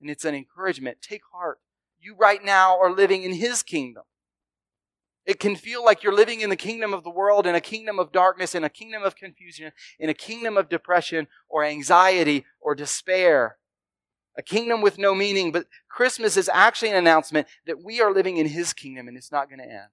and it's an encouragement. Take heart. You right now are living in His kingdom. It can feel like you're living in the kingdom of the world, in a kingdom of darkness, in a kingdom of confusion, in a kingdom of depression or anxiety or despair. A kingdom with no meaning, but Christmas is actually an announcement that we are living in His kingdom and it's not going to end.